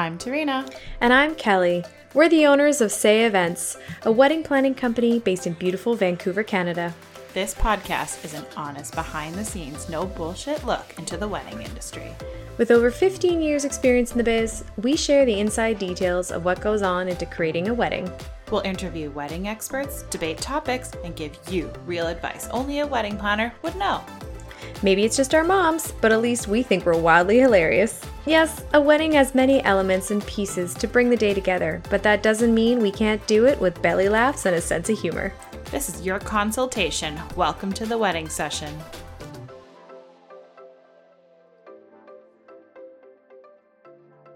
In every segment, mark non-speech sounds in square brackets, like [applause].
I'm Tarina. And I'm Kelly. We're the owners of Say Events, a wedding planning company based in beautiful Vancouver, Canada. This podcast is an honest, behind the scenes, no bullshit look into the wedding industry. With over 15 years' experience in the biz, we share the inside details of what goes on into creating a wedding. We'll interview wedding experts, debate topics, and give you real advice only a wedding planner would know. Maybe it's just our moms, but at least we think we're wildly hilarious. Yes, a wedding has many elements and pieces to bring the day together, but that doesn't mean we can't do it with belly laughs and a sense of humor. This is your consultation. Welcome to the wedding session.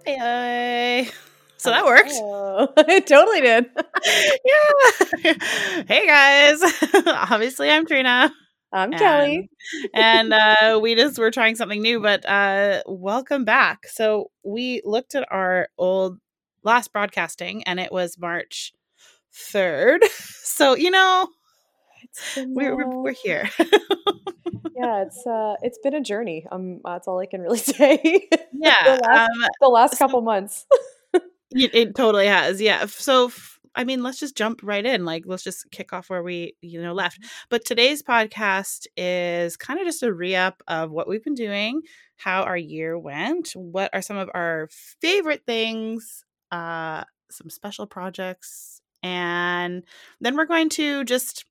Hey, [laughs] so that worked. Oh, [laughs] it totally did. [laughs] yeah. hey guys. Obviously, I'm Trina. I'm and, Kelly. and uh, we just were trying something new, but uh, welcome back. So we looked at our old last broadcasting and it was March 3rd. [laughs] So, you know, we're, we're, we're here. [laughs] yeah, it's uh, it's been a journey. Um, that's all I can really [laughs] say. Yeah, the last, um, the last couple months. it, it, totally has. Yeah. So I mean, let's just jump right in. Like, let's just kick off where we, you know, left. But today's podcast is kind of just a re up of what we've been doing, how our year went, what are some of our favorite things, uh, some special projects, and then we're going to just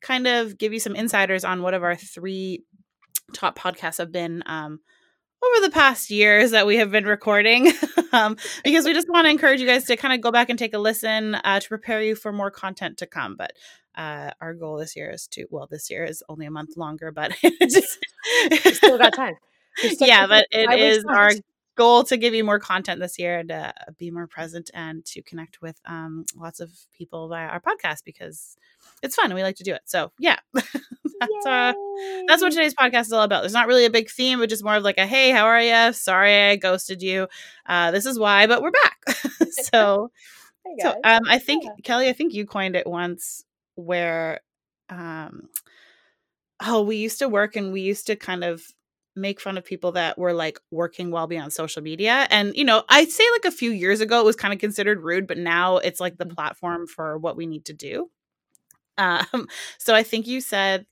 kind of give you some insiders on what of our three top podcasts have been. Um, over the past years that we have been recording [laughs] um, because we just want to encourage you guys to kind of go back and take a listen uh, to prepare you for more content to come but uh, our goal this year is to well this year is only a month longer but it's [laughs] still got time. [laughs] Yeah but it is our goal to give you more content this year and uh, be more present and to connect with um, lots of people via our podcast because it's fun and we like to do it. So yeah, [laughs] that's uh, that's what today's podcast is all about. There's not really a big theme, but just more of like a hey, how are you? Sorry, I ghosted you. Uh, this is why, but we're back. [laughs] [laughs] so, so um, I think yeah. Kelly, I think you coined it once where, um, oh, we used to work and we used to kind of make fun of people that were like working while being on social media. And, you know, I'd say like a few years ago it was kind of considered rude, but now it's like the mm. platform for what we need to do. [laughs] Um, so I think you said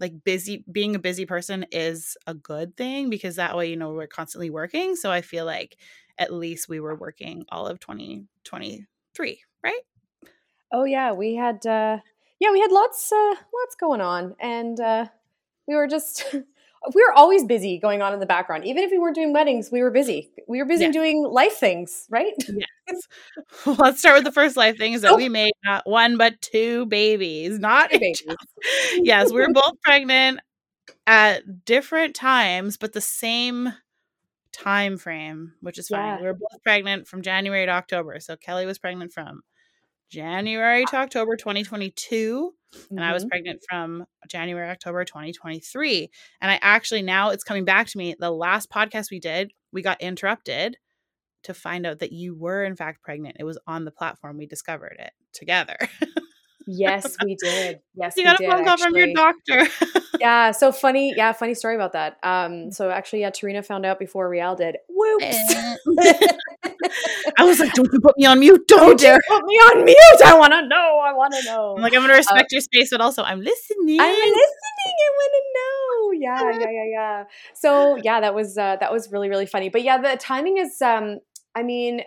like busy being a busy person is a good thing because that way, you know, we're constantly working. So I feel like at least we were working all of 2023, right? Oh yeah, we had uh yeah, we had lots uh lots going on and uh we were just [laughs] we were always busy going on in the background. Even if we weren't doing weddings, we were busy. We were busy yeah. doing life things, right? Yes. [laughs] Let's start with the first life thing is that oh. we made not one but two babies. Not two [laughs] babies. yes, we were both pregnant at different times, but the same time frame, which is fine. Yeah. We were both pregnant from January to October. So Kelly was pregnant from January to October 2022 and mm-hmm. I was mm-hmm. pregnant from January October 2023 and I actually now it's coming back to me the last podcast we did we got interrupted to find out that you were in fact pregnant it was on the platform we discovered it together [laughs] Yes, we did. Yes, you got a phone call from your doctor. [laughs] yeah, so funny. Yeah, funny story about that. Um, so actually, yeah, Tarina found out before Rial did. Whoops. Eh. [laughs] I was like, "Don't you put me on mute? Don't, don't [laughs] put me on mute. I want to know. I want to know." I'm like, I'm gonna respect uh, your space, but also I'm listening. I'm listening. I want to know. Yeah, yeah, yeah, yeah. So yeah, that was uh, that was really really funny. But yeah, the timing is. Um, I mean,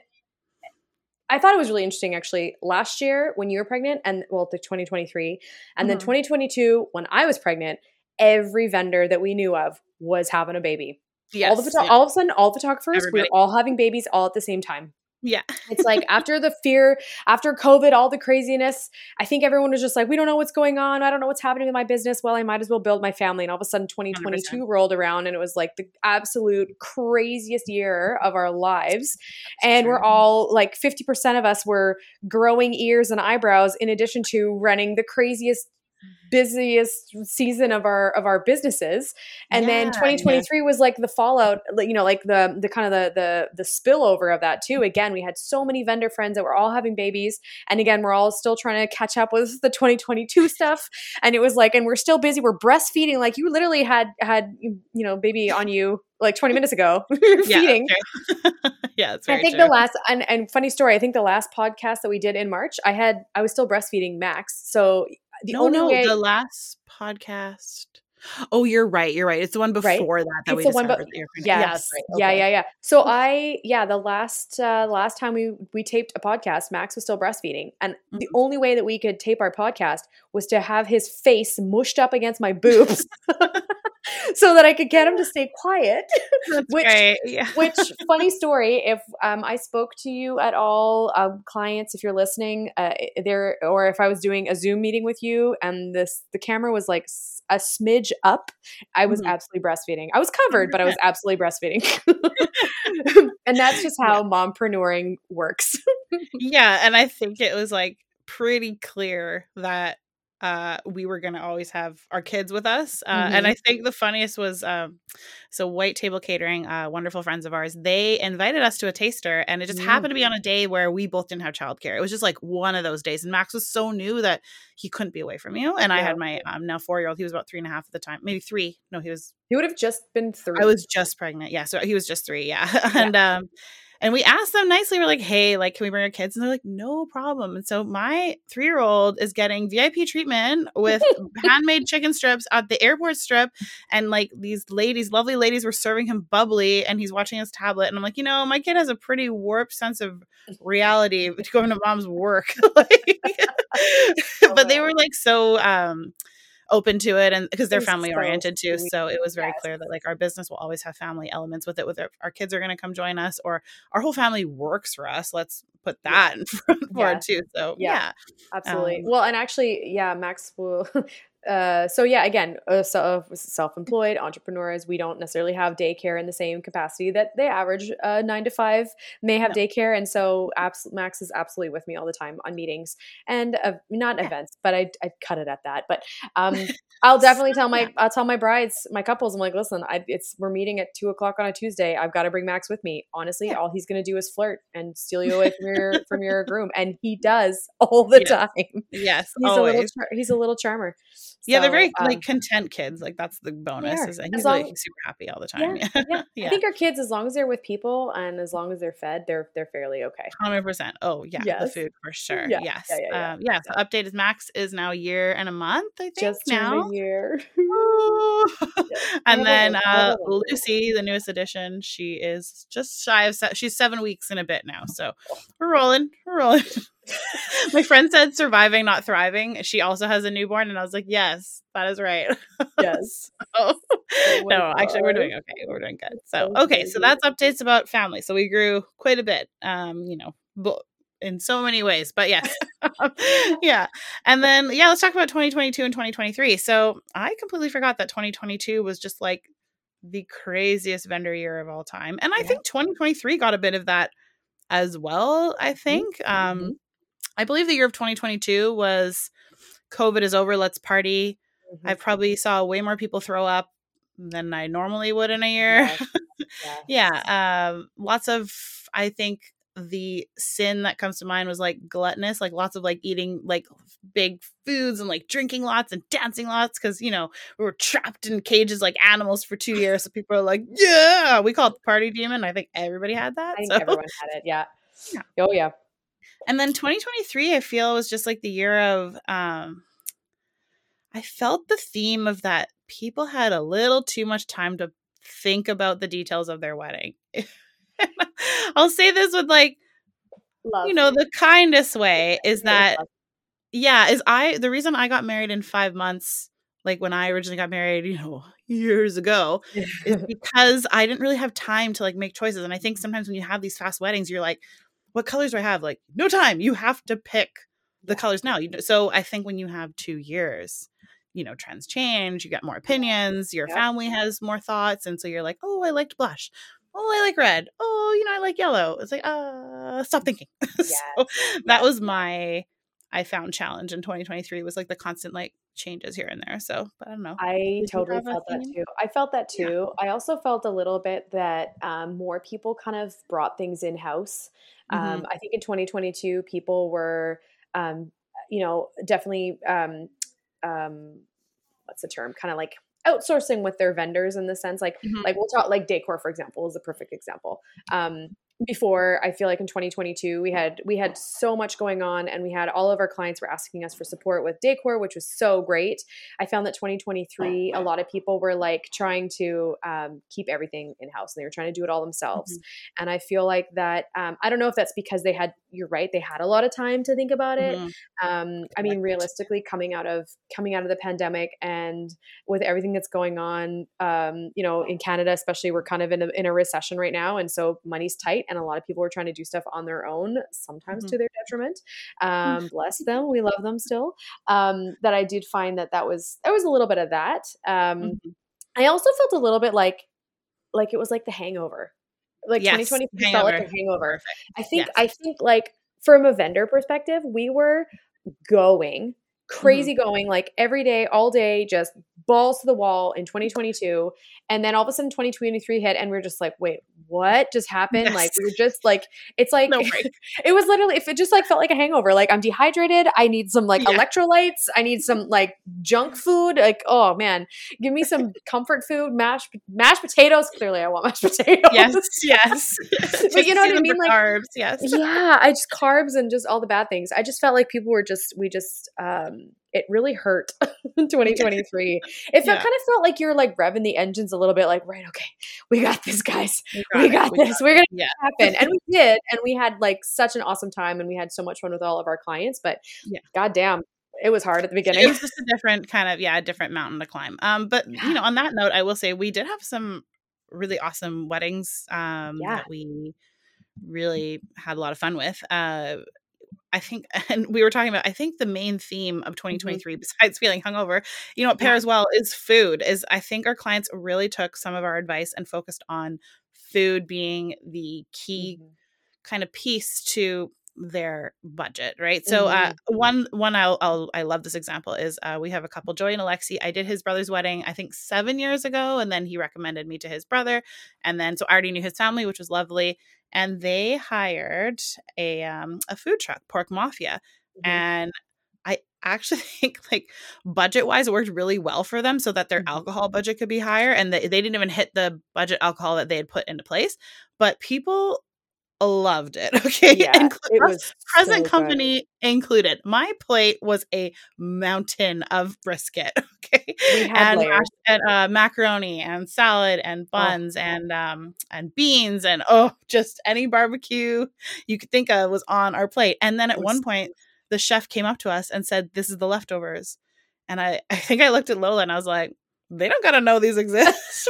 I thought it was really interesting actually. Last year when you were pregnant, and well, the 2023, and mm-hmm. then 2022 when I was pregnant, every vendor that we knew of was having a baby. Yes, all, the yeah. all of a sudden, all photographers Everybody. we we're all having babies all at the same time. Yeah. it's like after the fear, after COVID, all the craziness, I think everyone was just like, we don't know what's going on. I don't know what's happening with my business. Well, I might as well build my family. And all of a sudden, 2022 100%. rolled around and it was like the absolute craziest year of our lives. That's and true. we're all like 50% of us were growing ears and eyebrows in addition to running the craziest busiest season of our of our businesses and yeah, then 2023 yeah. was like the fallout you know like the the kind of the the the spillover of that too again we had so many vendor friends that were all having babies and again we're all still trying to catch up with [laughs] the 2022 stuff and it was like and we're still busy we're breastfeeding like you literally had had you know baby on you like 20 minutes ago [laughs] [laughs] feeding yeah, I think true. the last and, and funny story. I think the last podcast that we did in March, I had I was still breastfeeding Max. So the no, only no, way the last podcast. Oh, you're right. You're right. It's the one Right. before that that It's we the one discovered be- that you're. Yes. Yeah, right. Yeah, Okay. yeah, yeah. So I, yeah, the last uh, last time we we taped a podcast, Max was still breastfeeding, and the Mhm. only way that we could tape our podcast was to have his face mushed up against my boobs, [laughs] [laughs] so that I could get him to stay quiet. [laughs] Which-. Yeah. [laughs] Which funny story? If um, I spoke to you at all, um, clients, if you're listening, uh, there, or if I was doing a Zoom meeting with you, and this the camera was like a smidge up, I was Mhm. absolutely breastfeeding. I was covered, but I was [laughs] absolutely breastfeeding, and that's just how mompreneuring works. yeah, and I think it was like pretty clear that uh we were gonna always have our kids with us uh and Mhm. i think the funniest was um so white table catering uh wonderful friends of ours they invited us to a taster and it just Mm. happened to be on a day where we both didn't have childcare it was just like one of those days and max was so new that he couldn't be away from you and i had my um now four year old he was about three and a half at the time maybe three no he was He would have just been three. I was just pregnant. Yeah. So he was just three. Yeah. [laughs] and um and we asked them nicely, we're like, hey, like, can we bring our kids? And they're like, no problem. And so my three year old is getting VIP treatment with [laughs] handmade chicken strips at the airport strip. And like these ladies, lovely ladies, were serving him bubbly and he's watching his tablet. And I'm like, you know, my kid has a pretty warped sense of reality [laughs] going to mom's work. [laughs] Like- but they were like so um open to it and because they're family so oriented too so it was very Yes. clear that like our business will always have family elements with it whether our kids are going to come join us or our whole family works for us let's put that [laughs] in front Yeah. it too so Yeah. yeah, Absolutely. Um, well, and actually, yeah, Max will. [laughs] Uh, so yeah, again, uh, so, uh, self-employed entrepreneurs, we don't necessarily have daycare in the same capacity that they average uh, nine to five may have daycare, and so abs- Max is absolutely with me all the time on meetings and uh, not Yeah. events, but I I cut it at that. But [laughs] um, I'll definitely tell my I'll tell my brides, my couples, I'm like, listen, I, it's we're meeting at two o'clock on a Tuesday. I've got to bring Max with me. Honestly, Yeah. all he's gonna do is flirt and steal you away from your from your [laughs] groom, and he does [laughs] all the Yes. time. yes He's a little always char- he's a little charmer. Yeah they're very um, like content kids like that's the bonus is that he's long- like super happy all the time yeah yeah. [laughs] yeah I think our kids, as long as they're with people and as long as they're fed, they're they're fairly okay. Hundred percent. Oh yeah, the food for sure. Yeah, Yes. yeah, yeah, yeah. Um, yeah. So update is Max is now a year and a month. I think Just now. a year. [laughs] [laughs] And then uh. Lucy, the newest addition, she is just shy of se- she's seven weeks in a bit now. So we're rolling, we're rolling. [laughs] My friend said surviving, not thriving. She also has a newborn, and I was like, yes, that is right. [laughs] Yes. Oh no, actually, we're doing okay. We're doing good. So, okay, so that's updates about family. So we grew quite a bit. Um, you know, in so many ways, but yes, [laughs] yeah. And then yeah, let's talk about 2022 and 2023. So I completely forgot that 2022 was just like the craziest vendor year of all time, and I Yeah. think 2023 got a bit of that as well. I think. Um, Mhm. I believe the year of 2022 was COVID is over, let's party. Mhm. I probably saw way more people throw up than I normally would in a year. Yes, [laughs] yes. yeah. Um, lots of, I think the sin that comes to mind was like gluttonous, like lots of like eating like big foods and like drinking lots and dancing lots because, you know, we were trapped in cages like animals for two years. So people are like, yeah, we call it the party demon. I think everybody had that. I think so. everyone had it. Yeah. [laughs] Yeah. Oh yeah. And then 2023, I feel was just like the year of um I felt the theme of that people had a little too much time to think about the details of their wedding. [laughs] I'll say this with like, Love. you know, the kindest way is that yeah, is I the reason I got married in 5 months like when I originally got married, you know, years ago, is [laughs] because I didn't really have time to like make choices. And I think sometimes when you have these fast weddings, you're like, what colors do I have? Like, no time. You have to pick the colors now. You know, so I think when you have two years, you know, trends change, you get more opinions, your Yep. family has more thoughts. And so you're like, oh, I liked blush. Oh, I like red. Oh, you know, I like yellow. It's like, uh, stop thinking. [laughs] so that was my I found challenge in 2023 was like the constant like changes here and there. So, but I don't know. I you totally felt that too. I felt that Yeah. too. I also felt a little bit that um, more people kind of brought things in house. Mm-hmm. Um, I think in 2022, people were, um, you know, definitely, um, um, what's the term? Kind of like outsourcing with their vendors in the sense, like, Mhm. like we'll talk like decor, for example, is a perfect example. Um, before i feel like in 2022 we had we had so much going on and we had all of our clients were asking us for support with decor which was so great. I found that 2023 a lot of people were like trying to um, keep everything in house and they were trying to do it all themselves. Mm-hmm. and i feel like that um, i don't know if that's because they had you're right they had a lot of time to think about it. Mm-hmm. um, i mean realistically coming out of coming out of the pandemic and with everything that's going on um, you know in canada especially we're kind of in a, in a recession right now and so money's tight and a lot of people were trying to do stuff on their own, sometimes mm-hmm. to their detriment. Um, [laughs] bless them, we love them still. Um, that I did find that that was there was a little bit of that. Um, mm-hmm. I also felt a little bit like like it was like the Hangover, like yes, 2020 felt like a Hangover. Perfect. I think yes. I think like from a vendor perspective, we were going crazy mm-hmm. going like every day all day just balls to the wall in 2022 and then all of a sudden 2023 hit and we are just like wait what just happened? Yes. like we were just like it's like no [laughs] it was literally if it just like felt like a hangover like i'm dehydrated i need some like yeah. electrolytes i need some like junk food like oh man. Give me some [laughs] comfort food mashed mashed potatoes. Clearly i want mashed potatoes. Yes yes. [laughs] But you know what i mean? like carbs yes. yeah i just carbs and just all the bad things. I just felt like people were just we just um it really hurt [laughs] [laughs] 2023. It yeah. kind of felt like you're like revving the engines a little bit, like, right, okay, we got this, guys. We got, we got this. We are gonna yeah. happen. And we did. And we had like such an awesome time and we had so much fun with all of our clients. But yeah, goddamn, it was hard at the beginning. It was [laughs] just a different kind of, yeah, a different mountain to climb. Um, but yeah. you know, on that note, I will say we did have some really awesome weddings um yeah. that we really had a lot of fun with. Uh I think, [laughs] and we were talking about, I think the main theme of 2023, mm-hmm. besides feeling hungover, you know, what pairs yeah. well is food. Is I think our clients really took some of our advice and focused on food being the key mm-hmm. kind of piece to their budget right so uh mm-hmm. one one I'll, I'll, i love this example is uh we have a couple joy and alexi i did his brother's wedding i think seven years ago and then he recommended me to his brother and then so i already knew his family which was lovely and they hired a um, a food truck, Pork Mafia, mm-hmm. and I actually [laughs] think like budget wise it worked really well for them so that their mm-hmm. alcohol budget could be higher and they, they didn't even hit the budget alcohol that they had put into place but people loved it. [laughs] Okay. Yeah, it was present so company included. My plate was a mountain of brisket. [laughs] Okay. and, and uh, macaroni and salad and oh. buns oh. and um and beans and oh just any barbecue you could think of was on our plate. And then at one point the chef came up to us and said, This is the leftovers. And I, [laughs] I think I looked at Lola and I was like, they don't gotta know these exist.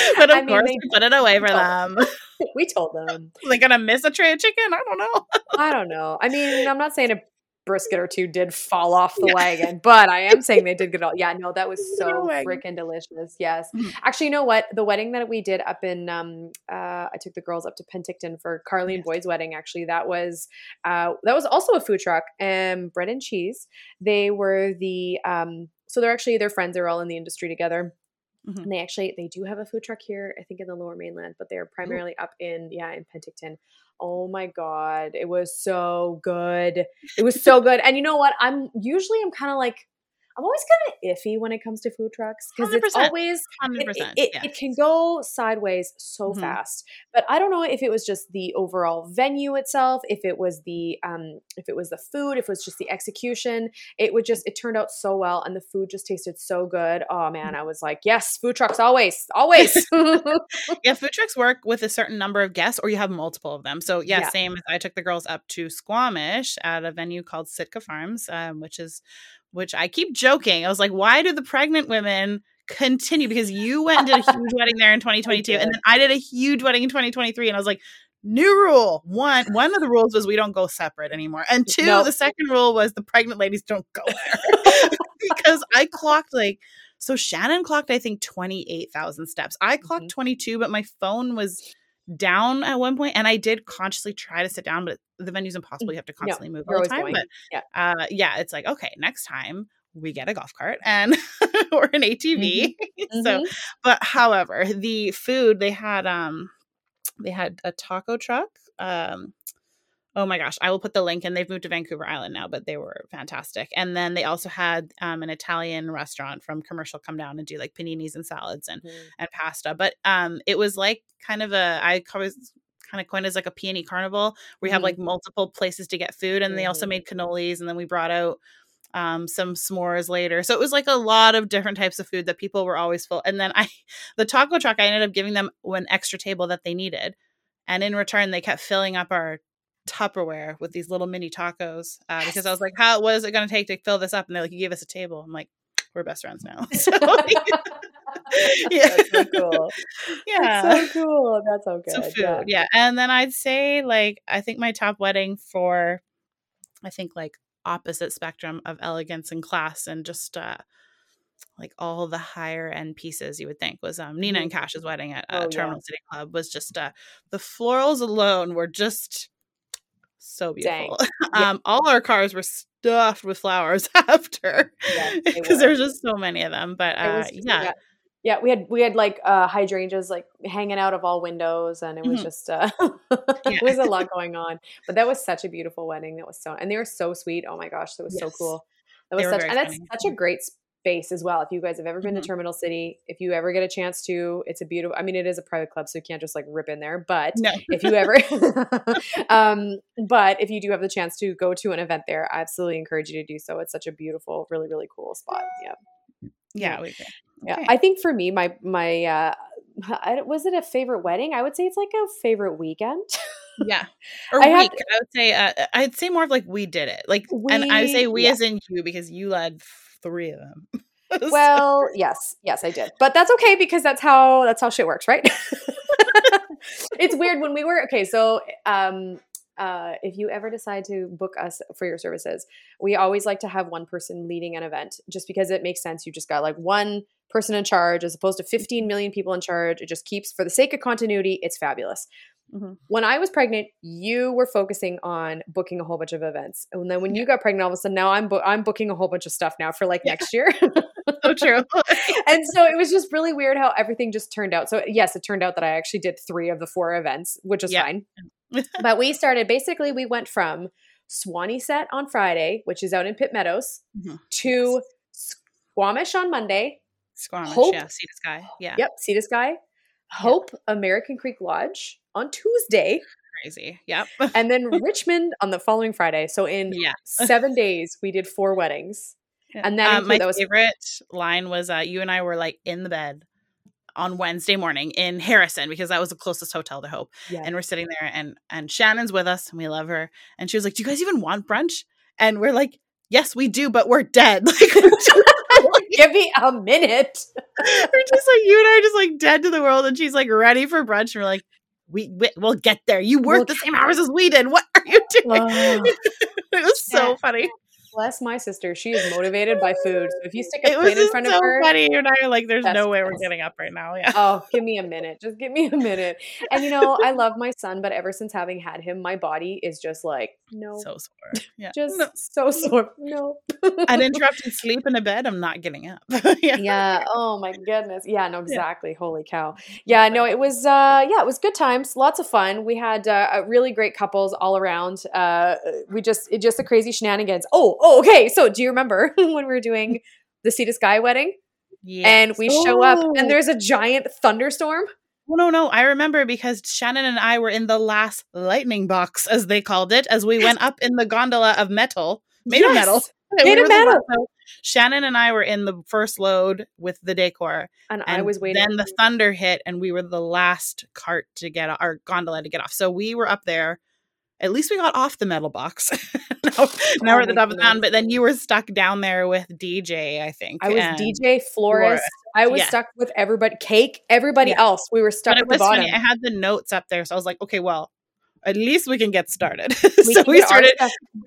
[laughs] but of I mean, course, we put it away for them. [laughs] we told them. [laughs] Are they gonna miss a tray of chicken? I don't know. I don't know. I mean, I'm not saying a brisket or two did fall off the yeah. wagon, but I am saying they did get all. Yeah, no, that was so freaking delicious. Yes, mm-hmm. actually, you know what? The wedding that we did up in, um, uh, I took the girls up to Penticton for Carly and Boyd's wedding. Actually, that was, uh, that was also a food truck and bread and cheese. They were the, um, so they're actually they're friends. They're all in the industry together Mm-hmm. And they actually they do have a food truck here, I think in the lower mainland, but they're primarily Ooh. up in yeah, in Penticton. Oh my god, it was so good. It was so good. And you know what? I'm usually I'm kind of like I'm always kind of iffy when it comes to food trucks because it's always it, it, yes. it, can go sideways so mm-hmm. fast. But I don't know if it was just the overall venue itself, if it was the um, if it was the food, if it was just the execution. It would just it turned out so well, and the food just tasted so good. Oh man, mm-hmm. I was like, yes, food trucks always, always. [laughs] yeah, food trucks work with a certain number of guests, or you have multiple of them. So yeah, yeah. same. I took the girls up to Squamish at a venue called Sitka Farms, um, which is which I keep joking. I was like, why do the pregnant women continue? Because you went and did a [laughs] huge wedding there in 2022, and then I did a huge wedding in 2023, and I was like, new rule. One, one of the rules was we don't go separate anymore, and two, nope. the second rule was the pregnant ladies don't go [laughs] there because I clocked like. So Shannon clocked, I think, 28,000 steps. I clocked mm-hmm. 22, but my phone was down at one point and I did consciously try to sit down, but the venue's impossible. You have to constantly no, move all the time. Going. But yeah. Uh, yeah, it's like, okay, next time we get a golf cart and [laughs] or an ATV. Mm-hmm. [laughs] so mm-hmm. but however, the food they had um they had a taco truck. Um oh my gosh, I will put the link and they've moved to Vancouver Island now, but they were fantastic. And then they also had um, an Italian restaurant from commercial come down and do like paninis and salads and mm-hmm. and pasta. But um, it was like kind of a I was kind of coined as like a peony carnival where you mm-hmm. have like multiple places to get food and mm-hmm. they also mm-hmm. made cannolis and then we brought out um, some s'mores later. So it was like a lot of different types of food that people were always full. And then I, [laughs] the taco truck, I ended up giving them an extra table that they needed. And in return, they kept filling up our Tupperware with these little mini tacos uh, yes. because I was like, "How? What is it going to take to fill this up?" And they're like, "You gave us a table." I'm like, "We're best friends now." [laughs] So, yeah, so cool. Yeah, That's so cool. That's so good. So food, yeah. yeah. And then I'd say like I think my top wedding for, I think like opposite spectrum of elegance and class and just uh like all the higher end pieces you would think was um Nina and mm-hmm. Cash's wedding at uh, oh, Terminal yeah. City Club was just uh the florals alone were just so beautiful. [laughs] um, all our cars were stuffed with flowers [laughs] after [laughs] because there's just so many of them. But uh, was, yeah. yeah. yeah. we had we had like uh, hydrangeas like hanging out of all windows, and it was mm-hmm. just uh, it was a lot going on. But that was such a beautiful wedding. That was so, and they were so sweet. Oh my gosh, that was yes. so cool. That was such, and that's such a great base as well. If you guys have ever been mm-hmm. to Terminal City, if you ever get a chance to, it's a beautiful. I mean, it is a private club, so you can't just like rip in there. But no. if you ever, [laughs] um, but if you do have the chance to go to an event there, I absolutely encourage you to do so. It's such a beautiful, really, really cool spot. Yeah, yeah, we agree. Yeah. I think for me, my my uh, was it a favorite wedding? I would say it's like a favorite weekend. [laughs] yeah, [laughs] or I week. To, I would say uh, I'd say more of like we did it. Like, we, and I would say we yeah. as in you because you led three of them. [laughs] so. Well, yes, yes, I did, but that's okay because that's how that's how shit works, right? [laughs] it's weird when we were okay. So, um, uh, if you ever decide to book us for your services, we always like to have one person leading an event, just because it makes sense. You just got like one person in charge as opposed to 15 million people in charge. It just keeps for the sake of continuity. It's fabulous. Mm-hmm. When I was pregnant, you were focusing on booking a whole bunch of events, and then when you got pregnant, all of a sudden now I'm bo- I'm booking a whole bunch of stuff now for like yeah. next year. [laughs] so true. [laughs] and so it was just really weird how everything just turned out. So yes, it turned out that I actually did three of the four events, which is yeah. fine. [laughs] but we started basically. We went from Swaneset on Friday, which is out in Pitt Meadows, mm-hmm. to Squamish on Monday. Squamish, Hope, yeah, Sea to Sky, yeah. Yep, Sea to Sky. Hope American Creek Lodge on Tuesday. Crazy. Yep. [laughs] and then Richmond on the following Friday. So in yeah. seven days, we did four weddings. Yeah. And then um, my that was- favorite line was uh, you and I were like in the bed on Wednesday morning in Harrison because that was the closest hotel to Hope. Yeah. And we're sitting there and and Shannon's with us and we love her. And she was like, Do you guys even want brunch? And we're like, Yes, we do, but we're dead. [laughs] Like [laughs] give me a minute. [laughs] we're just like you and I are just like dead to the world, and she's like ready for brunch. And we're like, we, we will get there. You work we'll the same hours as we did. What are you doing? [laughs] It was so funny. Bless my sister. She is motivated by food. So if you stick a plate in front so of her, funny. You and I are like, there's no way we're getting up right now. Yeah. Oh, give me a minute. Just give me a minute. And you know, I love my son, but ever since having had him, my body is just like, no, so sore. Yeah, [laughs] just no. so sore. No. Uninterrupted [laughs] sleep in a bed. I'm not getting up. [laughs] yeah. yeah. Oh my goodness. Yeah. No. Exactly. Yeah. Holy cow. Yeah. No. It was. uh Yeah. It was good times. Lots of fun. We had uh, really great couples all around. Uh We just it just the crazy shenanigans. Oh oh, okay. So do you remember [laughs] when we were doing the Sea to Sky wedding? Yes. And we show up and oh. there's a giant thunderstorm. Oh, no, no. I remember because Shannon and I were in the last lightning box, as they called it, as we yes. went up in the gondola of metal, made yes. of metal. [laughs] Made we of metal. Shannon and I were in the first load with the decor. And, and I was waiting. Then the thunder hit, and we were the last cart to get our gondola to get off. So we were up there at least we got off the metal box. [laughs] now, [laughs] now oh we're at the top of the mountain, but then you were stuck down there with DJ, I think. I was DJ, florist. florist. I was yeah. stuck with everybody, cake, everybody yeah. else. We were stuck but at the bottom. Funny. I had the notes up there, so I was like, okay, well, at least we can get started. [laughs] We so we started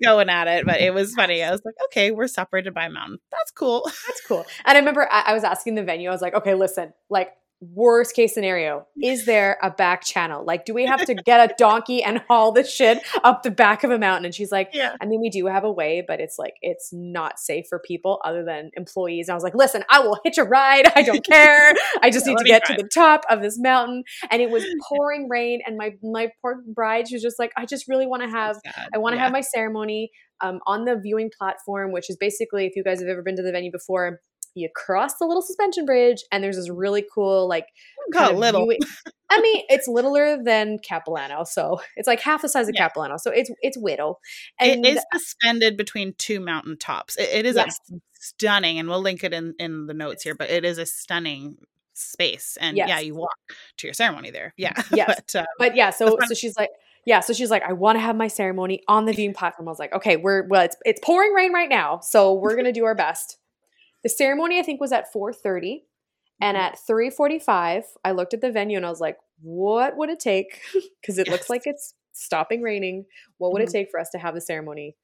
going at it, but it was funny. I was like, okay, we're separated by a mountain. That's cool. That's cool. And I remember I, I was asking the venue, I was like, okay, listen, like worst case scenario is there a back channel? Like do we have to get a donkey and haul the shit up the back of a mountain? And she's like yeah. I mean we do have a way but it's like it's not safe for people other than employees. And i was like listen i will hitch a ride. I don't care. I just [laughs] yeah, need to get to the top of this mountain. And it was pouring rain and my my poor bride she was just like i just really want to have i want to yeah. have my ceremony um, on the viewing platform which is basically if you guys have ever been to the venue before you cross the little suspension bridge and there's this really cool like kind little viewing. [laughs] i mean it's littler than capilano so it's like half the size of yeah. capilano so it's it's whittle and it is suspended between two mountain tops it, it is yes. stunning and we'll link it in in the notes here but it is a stunning space and yes. yeah you walk to your ceremony there yeah [laughs] yeah but, um, but yeah so so she's like yeah, so she's like, I want to have my ceremony on the viewing platform. I was like, okay, we're well, it's it's pouring rain right now, so we're gonna do our best. The ceremony I think was at 4:30 and mm-hmm. at 3:45 I looked at the venue and I was like, what would it take [laughs] because it yes. looks like it's stopping raining. What would mm-hmm. it take for us to have the ceremony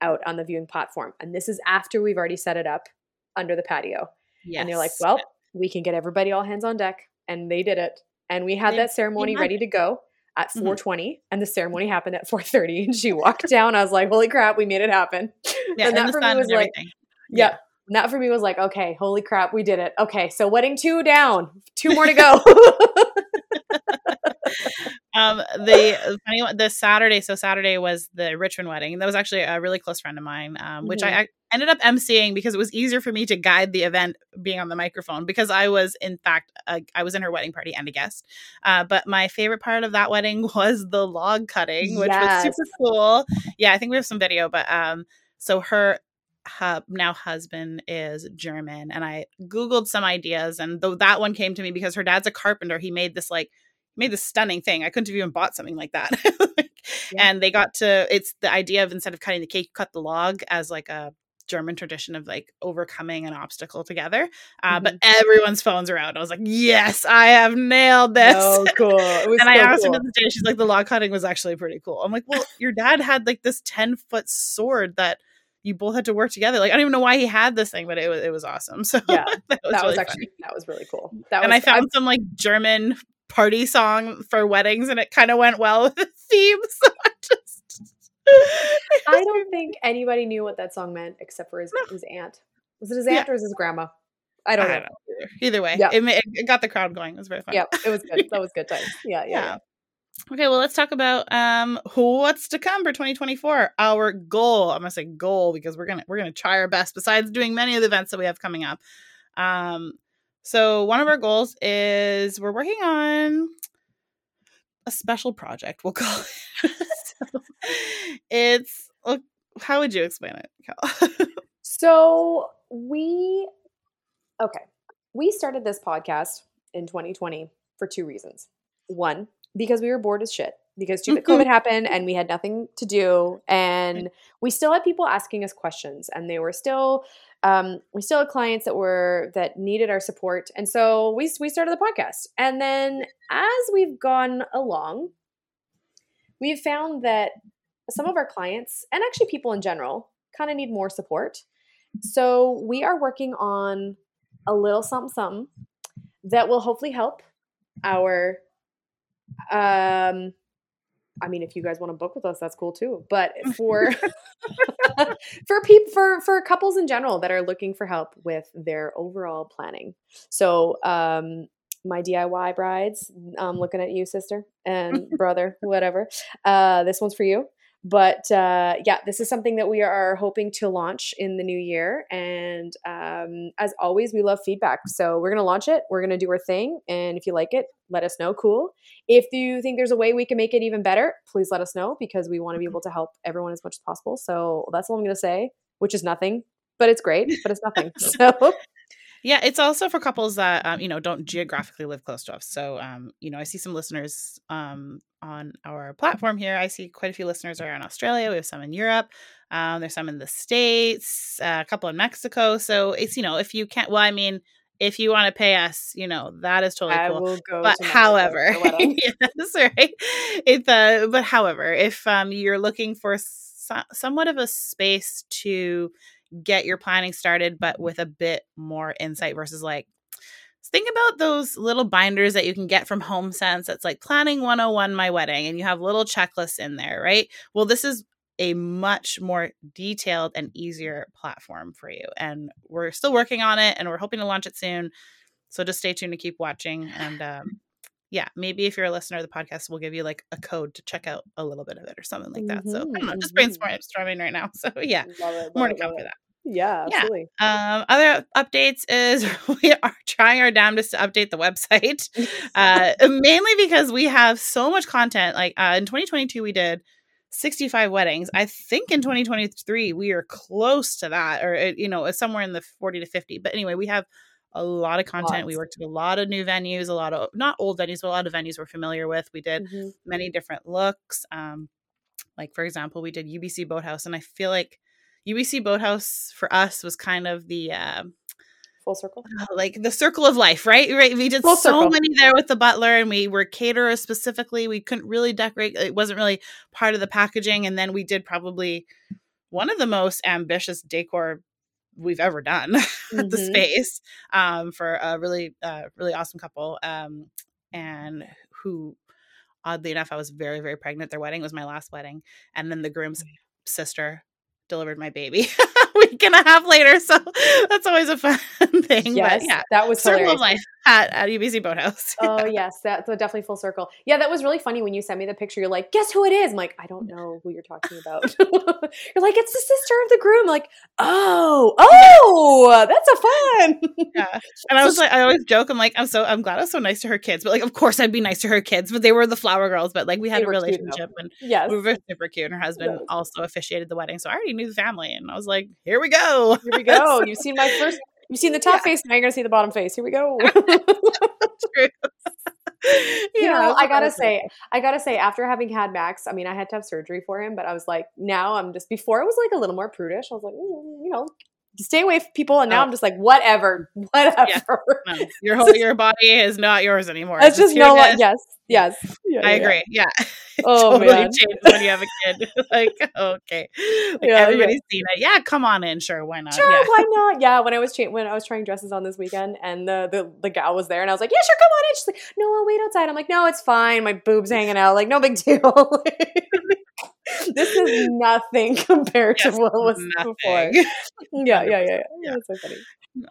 out on the viewing platform? And this is after we've already set it up under the patio. Yes. And they're like, well, we can get everybody all hands on deck. And they did it. And we had they, that ceremony ready to go at 420 mm-hmm. and the ceremony happened at 430 and she walked [laughs] down. I was like, holy crap, we made it happen. Yeah, and that for me was like, yeah. yeah that for me was like, okay, holy crap, we did it. Okay, so wedding two down, two more to go. [laughs] [laughs] um, the funny one, the Saturday, so Saturday was the Richmond wedding. That was actually a really close friend of mine, um, which mm-hmm. I, I ended up emceeing because it was easier for me to guide the event being on the microphone because I was, in fact, uh, I was in her wedding party and a guest. Uh, but my favorite part of that wedding [laughs] was the log cutting, which yes. was super cool. Yeah, I think we have some video, but um, so her her now husband is German, and I googled some ideas, and though that one came to me because her dad's a carpenter, he made this like made this stunning thing. I couldn't have even bought something like that. [laughs] like, yeah. And they got to it's the idea of instead of cutting the cake, cut the log as like a German tradition of like overcoming an obstacle together. Uh, mm-hmm. But everyone's phones are out. I was like, yes, I have nailed this. Oh, cool. [laughs] and so I asked cool. her to the day, she's like, the log cutting was actually pretty cool. I'm like, well, your dad had like this 10 foot sword that you both had to work together. Like I don't even know why he had this thing, but it was it was awesome. [laughs] So yeah, [laughs] that was, that was actually funny. that was really cool. That and was, I found I, some like German party song for weddings, and it kind of went well with the theme. [laughs] So I just I don't think anybody knew what that song meant except for his no. his aunt. Was it his aunt yeah. or was his grandma? I don't, I don't know. know. Either way, yeah. it, it, got the crowd going. It was very fun. Yeah, it was good. That was good time. Yeah, yeah. yeah. Okay, well, let's talk about um what's to come for 2024. Our goal, I'm gonna say goal because we're gonna we're gonna try our best. Besides doing many of the events that we have coming up, um, so one of our goals is we're working on a special project. We'll call it. so [laughs] it's how would you explain it, [laughs] so we okay, we started this podcast in 2020 for two reasons. One, because we were bored as shit because stupid COVID happened and we had nothing to do. And we still had people asking us questions and they were still, um, we still had clients that were, that needed our support. And so we, we started the podcast. And then as we've gone along, we've found that some of our clients and actually people in general kind of need more support. So we are working on a little something, something that will hopefully help our um, I mean, if you guys want to book with us, that's cool too. But [laughs] for [laughs] for people for for couples in general that are looking for help with their overall planning. So, um, my DIY brides, I'm looking at you, sister and [laughs] brother, whatever. Uh, this one's for you. But uh, yeah, this is something that we are hoping to launch in the new year. And um, as always, we love feedback. So we're going to launch it. We're going to do our thing. And if you like it, let us know. Cool. If you think there's a way we can make it even better, please let us know because we want to be able to help everyone as much as possible. So that's all I'm going to say, which is nothing, but it's great, but it's nothing. [laughs] So yeah, it's also for couples that um, you know don't geographically live close to us. So um, you know, I see some listeners um, on our platform here. I see quite a few listeners are in Australia. We have some in Europe. Um, there's some in the states, uh, a couple in Mexico. So it's you know, if you can't, well, I mean, if you want to pay us, you know, that is totally I cool. Will go but however, [laughs] yes, right. It's uh, but however, if um you're looking for so- somewhat of a space to get your planning started, but with a bit more insight versus like think about those little binders that you can get from HomeSense that's like planning 101 my wedding and you have little checklists in there, right? Well, this is a much more detailed and easier platform for you. And we're still working on it and we're hoping to launch it soon. So just stay tuned to keep watching. And um, yeah, maybe if you're a listener of the podcast, we'll give you like a code to check out a little bit of it or something like that. Mm-hmm, so I don't know, just mm-hmm. brainstorming right now. [laughs] So yeah, love it, love more to come for that. Yeah, absolutely. Yeah. Um, other updates is [laughs] we are trying our damnedest to update the website, [laughs] uh, mainly because we have so much content. Like uh, in 2022, we did 65 weddings. I think in 2023 we are close to that, or you know, somewhere in the 40 to 50. But anyway, we have a lot of content. Lots. We worked at a lot of new venues, a lot of not old venues, but a lot of venues we're familiar with. We did mm-hmm. many different looks. Um, like for example, we did UBC Boathouse, and I feel like UBC Boathouse for us was kind of the uh, full circle, uh, like the circle of life, right? Right. We did full so circle. many there with the butler, and we were caterers specifically. We couldn't really decorate; it wasn't really part of the packaging. And then we did probably one of the most ambitious decor we've ever done [laughs] mm-hmm. the space um, for a really, uh, really awesome couple, um, and who oddly enough, I was very, very pregnant. Their wedding was my last wedding. And then the groom's sister delivered my baby [laughs] a week and a half later. So that's always a fun [laughs] thing. Yes, but yeah, that was circle hilarious. of life at, at UBC Boathouse. [laughs] oh yes, that's definitely full circle. Yeah, that was really funny when you sent me the picture. You're like, guess who it is? I'm like, I don't know who you're talking about. you're like, it's the sister of the groom. I'm like, oh, oh, that's a fun. yeah, and I was like, I always joke. I'm like, I'm so I'm glad I was so nice to her kids, but like, of course I'd be nice to her kids, but they were the flower girls. But like, we had they a relationship, and yes. we were super cute. And her husband yes. also officiated the wedding, so I already knew the family, and I was like, here we go. Here we go. [laughs] You've seen my first You've seen the top yeah. face, now you're gonna see the bottom face. Here we go. [laughs] True. you know, I gotta say, I gotta say, after having had Max, I mean, I had to have surgery for him, but I was like, now I'm just before it was like a little more prudish. I was like, mm, you know, stay away from people. And now oh. I'm just like, whatever, [laughs] whatever. Yeah. No, your whole your body is not yours anymore. It's, just no, to- yes, yes. Yeah, I yeah, agree. Yeah. [laughs] Oh totally man. changes when you have a kid. [laughs] like, okay, like yeah, everybody's seen it. Yeah, come on in. Sure, why not? Sure, why [laughs] not? Yeah. When I was when I was trying dresses on this weekend, and the, the the gal was there, and I was like, yeah, sure, come on in. She's like, no, I'll wait outside. I'm like, no, it's fine. My boobs hanging out. Like, no big deal this is nothing compared yes, to what was nothing. before. Yeah, yeah, yeah, yeah. yeah. That's so funny.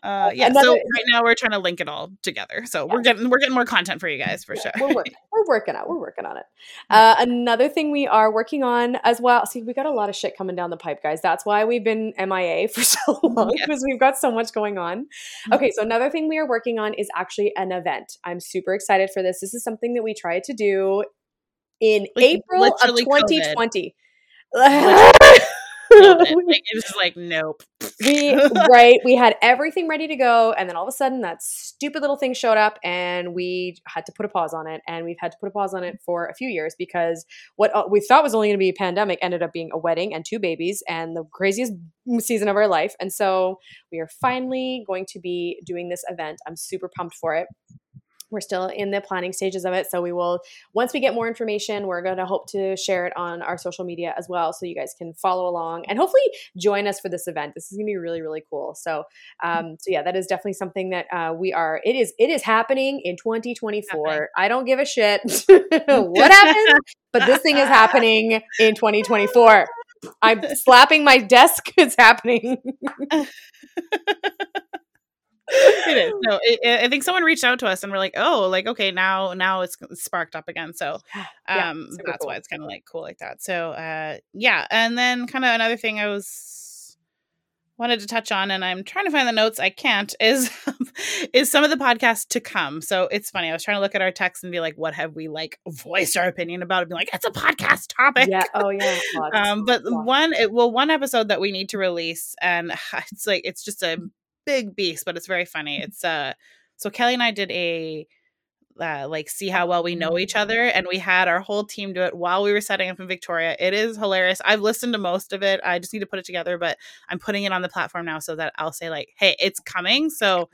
Uh, yeah. Another, so right now we're trying to link it all together. So yeah. we're getting we're getting more content for you guys for yeah, sure. We're working. [laughs] We're working on. We're working on it. Uh, another thing we are working on as well. See, we got a lot of shit coming down the pipe, guys. That's why we've been MIA [laughs] for so long because we've got so much going on. Mm-hmm. Okay, so another thing we are working on is actually an event. I'm super excited for this. This is something that we tried to do in like, April of 2020. [laughs] like, it was like nope we [laughs] right we had everything ready to go and then all of a sudden that stupid little thing showed up and we had to put a pause on it and we've had to put a pause on it for a few years because what uh, we thought was only going to be a pandemic ended up being a wedding and two babies and the craziest season of our life and so we are finally going to be doing this event. I'm super pumped for it we're still in the planning stages of it so we will once we get more information we're going to hope to share it on our social media as well so you guys can follow along and hopefully join us for this event. This is going to be really really cool. So um so yeah that is definitely something that uh, we are it is it is happening in 2024 i don't give a shit. [laughs] [laughs] What happens but this thing is happening in 2024 i'm slapping my desk. [laughs] It's happening it is. No, it, it, I think someone reached out to us and we're like, oh, like okay, now now it's sparked up again. So, um, yeah, that's cool. why it's kind of like cool like that. So, uh, yeah, and then kind of another thing I was wanted to touch on, and I'm trying to find the notes. I can't. Is [laughs] is some of the podcasts to come? So it's funny. I was trying to look at our text and be like, what have we like voiced our opinion about? And be like, it's a podcast topic. Yeah. Oh yeah. [laughs] Um, but one, it, well, one episode that we need to release, and [sighs] it's like it's just a big beast, but it's very funny. It's uh so Kelly and I did a uh, like see how well we know each other and we had our whole team do it while we were setting up in Victoria. It is hilarious. I've listened to most of it. I just need to put it together, but I'm putting it on the platform now so that I'll say like, "Hey, it's coming." So.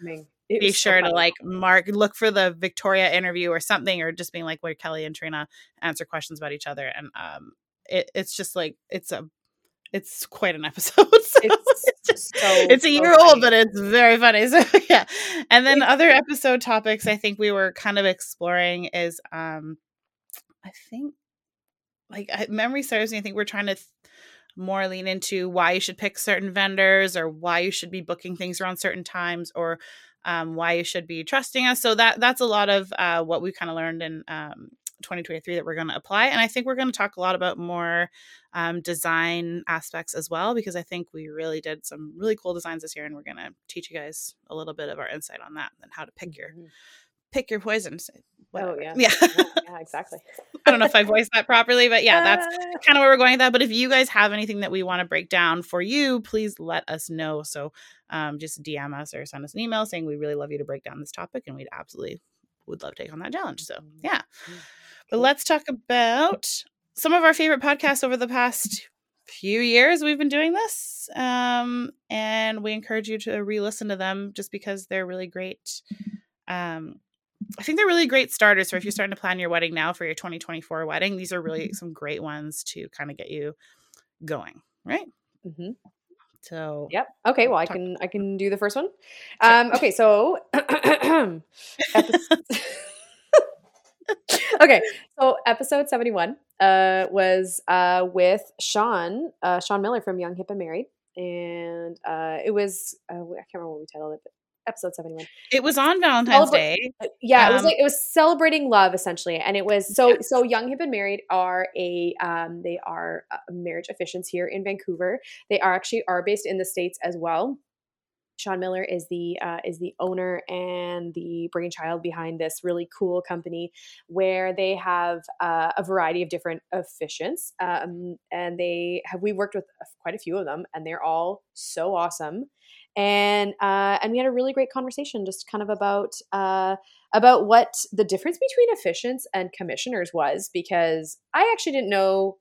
It be sure so to like mark look for the Victoria interview or something or just being like where Kelly and Trina answer questions about each other and um it, it's just like it's a it's quite an [laughs] episode. So it's, it's just So, it's a year old, but it's very funny. So [laughs] yeah. And then other episode topics I think we were kind of exploring is um I think like memory serves me, I think we're trying to th- more lean into why you should pick certain vendors or why you should be booking things around certain times or um, why you should be trusting us. So that that's a lot of uh, what we kind of learned in um, 2023 that we're going to apply. And I think we're going to talk a lot about more um, design aspects as well, because I think we really did some really cool designs this year. And we're going to teach you guys a little bit of our insight on that and how to pick your mm-hmm. pick your poisons. Oh yeah. Yeah. [laughs] yeah, exactly. I don't know if I voiced that properly, but yeah, that's [laughs] kind of where we're going with that. But if you guys have anything that we want to break down for you, please let us know. So um, just DM us or send us an email saying we really love you to break down this topic and we'd absolutely would love to take on that challenge. So mm-hmm. yeah. Mm-hmm. But let's talk about some of our favorite podcasts over the past few years we've been doing this. Um, and we encourage you to re listen to them just because they're really great. Um, I think they're really great starters for if you're starting to plan your wedding now for your 2024 wedding. These are really some great ones to kind of get you going, right? Mm-hmm. So, yep. Okay. Well, I can I can do the first one. Um, okay. So, [clears throat] [laughs] [laughs] [laughs] okay, so episode 71 uh, was uh, with Shawn, uh, Shawn Miller from Young, Hip, and Married. And uh, it was, uh, I can't remember what we titled it, but episode 71 it was on valentine's Celebra- day. uh, yeah um, it was um, like it was celebrating love essentially. And it was so yes. so young hip and married are a um they are marriage officiants here in vancouver. They are actually are based in the states as well Shawn Miller is the uh, is the owner and the brainchild behind this really cool company where they have uh, a variety of different officiants, um, and they have we worked with quite a few of them, and they're all so awesome. And uh, and we had a really great conversation, just kind of about uh, about what the difference between officiants and commissioners was, because I actually didn't know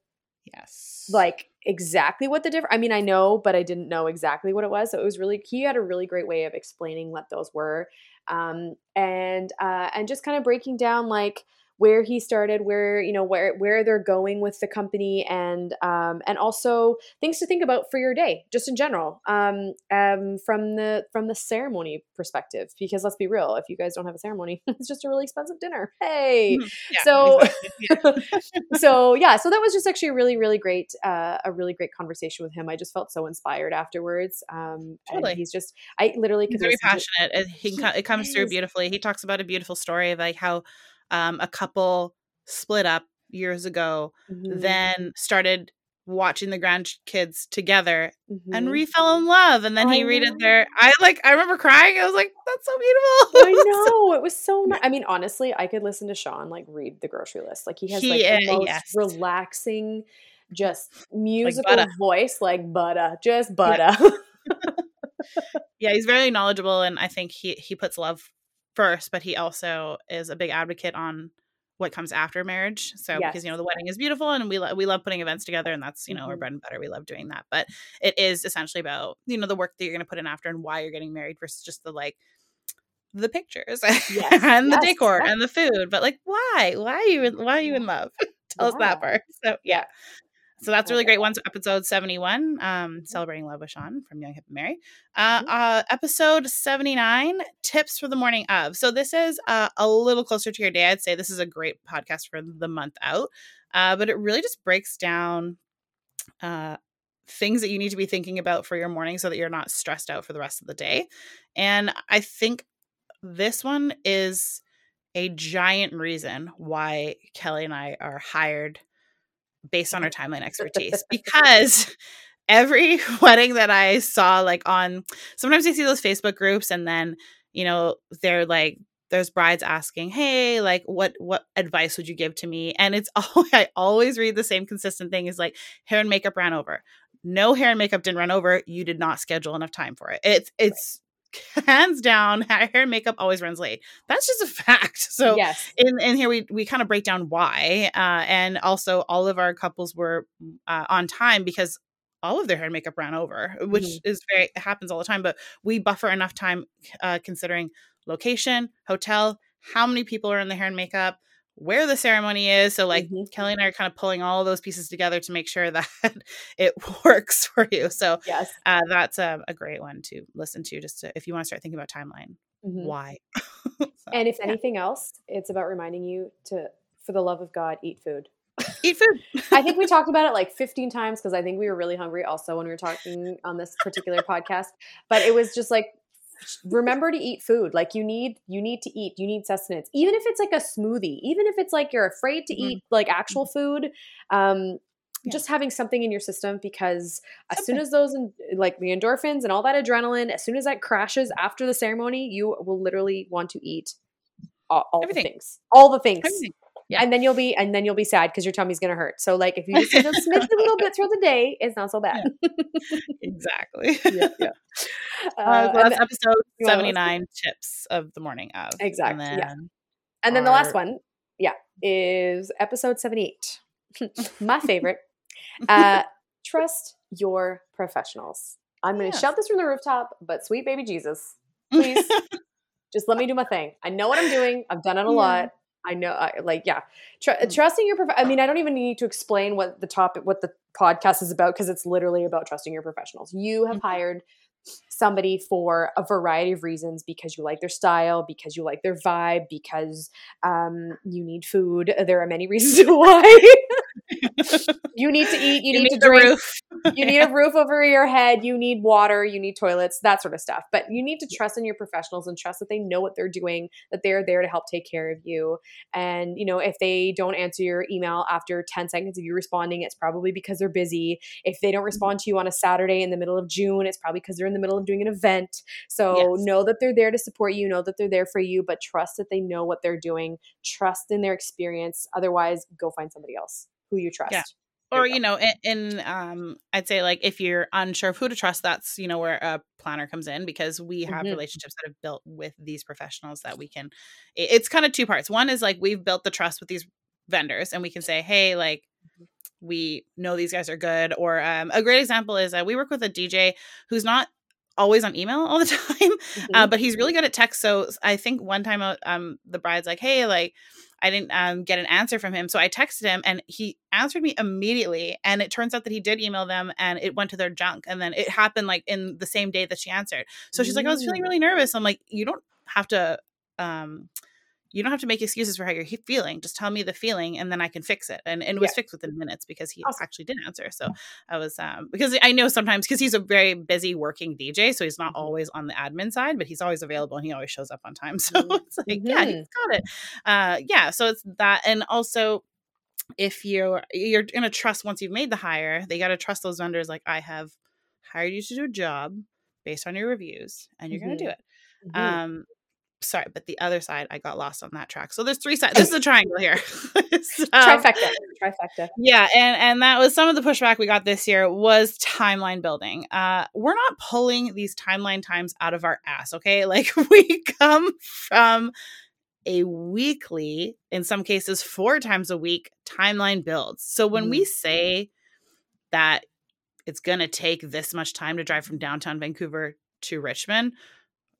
yes like exactly what the difference i mean i know but i didn't know exactly what it was so it was really he had a really great way of explaining what those were um, and uh, and just kind of breaking down like where he started, where you know where where they're going with the company, and um, and also things to think about for your day, just in general, um, um, from the from the ceremony perspective. Because let's be real, if you guys don't have a ceremony, [laughs] it's just a really expensive dinner. Hey, mm-hmm. yeah, so exactly. yeah. [laughs] so yeah, so that was just actually a really really great uh, a really great conversation with him. I just felt so inspired afterwards. Um, totally. and he's just I literally he's very passionate. To, he, he, it comes through beautifully. He talks about a beautiful story of like how um, a couple split up years ago, mm-hmm. then started watching the grandkids together mm-hmm. and refell in love and then he read it there i like i remember crying i was like that's so beautiful [laughs] i know it was so nice i mean honestly i could listen to shawn like read the grocery list like he has he, like the most yes. relaxing just musical like voice like butter just butter yeah. [laughs] yeah he's very knowledgeable and i think he he puts love first, but he also is a big advocate on what comes after marriage. So yes. because you know the wedding is beautiful and we lo- we love putting events together and that's you know mm-hmm. our bread and butter. We love doing that, but it is essentially about you know the work that you're going to put in after and why you're getting married versus just the like the pictures [laughs] yes. and the yes. decor and the food. But like why why are you in, why are you in love? [laughs] Tell yeah. us that part. So yeah. So that's really great. One, episode 71, um, mm-hmm. Celebrating Love with Shawn from Young Hip and Married. Uh, mm-hmm. uh, episode 79, Tips for the Morning of. So this is uh, a little closer to your day. I'd say this is a great podcast for the month out. Uh, but it really just breaks down uh, things that you need to be thinking about for your morning so that you're not stressed out for the rest of the day. And I think this one is a giant reason why Kelly and I are hired – based on our [laughs] timeline expertise because [laughs] every [laughs] wedding that I saw like on sometimes I see those Facebook groups and then you know they're like there's brides asking hey like what what advice would you give to me? And it's all I always read the same consistent thing is like hair and makeup ran over. No hair and makeup didn't run over. You did not schedule enough time for it. It's it's [laughs] hands down hair and makeup always runs late. That's just a fact. [laughs] So yes. in, in here we we kind of break down why uh, and also all of our couples were uh, on time because all of their hair and makeup ran over which mm-hmm. is very happens all the time but we buffer enough time uh, considering location hotel how many people are in the hair and makeup where the ceremony is. So like mm-hmm. Kelly and I are kind of pulling all of those pieces together to make sure [laughs] that it [laughs] works for you. So yes, uh, that's a, a, great one to listen to just to, if you want to start thinking about timeline. Mm-hmm. Why? [laughs] so, and if yeah. anything else, it's about reminding you to, for the love of God, eat food. Eat food. I think we talked about it like 15 times because I think we were really hungry also when we were talking on this particular podcast. But it was just like remember to eat food like you need you need to eat you need sustenance even if it's like a smoothie even if it's like you're afraid to mm-hmm. eat like actual food um yeah. just having something in your system because as okay. soon as those like the endorphins and all that adrenaline as soon as that crashes after the ceremony you will literally want to eat all, all the things all the things Everything. Yeah. And then you'll be and then you'll be sad because your tummy's gonna hurt. So like if you just smidge a little bit throughout the day, it's not so bad. Yeah. [laughs] exactly. yeah, yeah. [laughs] Uh, uh, so that's episode seventy nine tips of the morning of. Exactly. And yeah. And then the last one, yeah, is episode seventy eight. [laughs] My favorite. Uh, trust your professionals. I'm going to yes. shout this from the rooftop, but sweet baby Jesus, please just let me do my thing. I know what I'm doing. I've done it a yeah. lot. I know, I, like, yeah, Tr- mm. trusting your. Prof- I mean, I don't even need to explain what the topic, what the podcast is about, because it's literally about trusting your professionals. You have mm-hmm. hired somebody for a variety of reasons because you like their style, because you like their vibe, because um, you need food. There are many [laughs] reasons why. You need to eat. You, you need, need, to drink. you need a roof over your head. You need water. You need toilets. That sort of stuff. But you need to trust in your professionals and trust that they know what they're doing. That they're there to help take care of you. And you know, if they don't answer your email after ten seconds of you responding, it's probably because they're busy. If they don't mm-hmm. respond to you on a Saturday in the middle of June, it's probably because they're in the middle of doing an event. So yes. know that they're there to support you. Know that they're there for you. But trust that they know what they're doing. Trust in their experience. Otherwise, go find somebody else who you trust. Yeah. Or you know, in, um, I'd say like if you're unsure of who to trust, that's you know where a planner comes in because we have mm-hmm. relationships that have built with these professionals that we can. It, it's kind of two parts. One is like we've built the trust with these vendors, and we can say, hey, like mm-hmm. we know these guys are good. Or um, a great example is uh, we work with a DJ who's not always on email all the [laughs] time, uh, mm-hmm. uh, but he's really good at text. So I think one time uh, um, the bride's like, hey, like I didn't um, get an answer from him. So I texted him and he answered me immediately. And it turns out that he did email them and it went to their junk. And then it happened like in the same day that she answered. So she's like, I was feeling really nervous. I'm like, you don't have to um you don't have to make excuses for how you're feeling. Just tell me the feeling and then I can fix it. And, and it was yeah. fixed within minutes because he awesome. actually did answer. So I was, um, because I know sometimes because he's a very busy working DJ. So he's not mm-hmm. always on the admin side, but he's always available and he always shows up on time. [laughs] So mm-hmm. it's like, mm-hmm. yeah, he's got it. Uh, yeah. So it's that. And also, if you're you're gonna trust once you've made the hire, they gotta trust those vendors. Like I have hired you to do a job based on your reviews, and you're mm-hmm. gonna do it. Mm-hmm. Um, sorry, but the other side, I got lost on that track. So there's three sides. This is a triangle here. [laughs] so, trifecta. Trifecta. Yeah, and and that was some of the pushback we got this year was timeline building. Uh, we're not pulling these timeline times out of our ass. Okay, [laughs] like we come from a weekly, in some cases, four times a week timeline builds. So when mm. we say that it's going to take this much time to drive from downtown Vancouver to Richmond,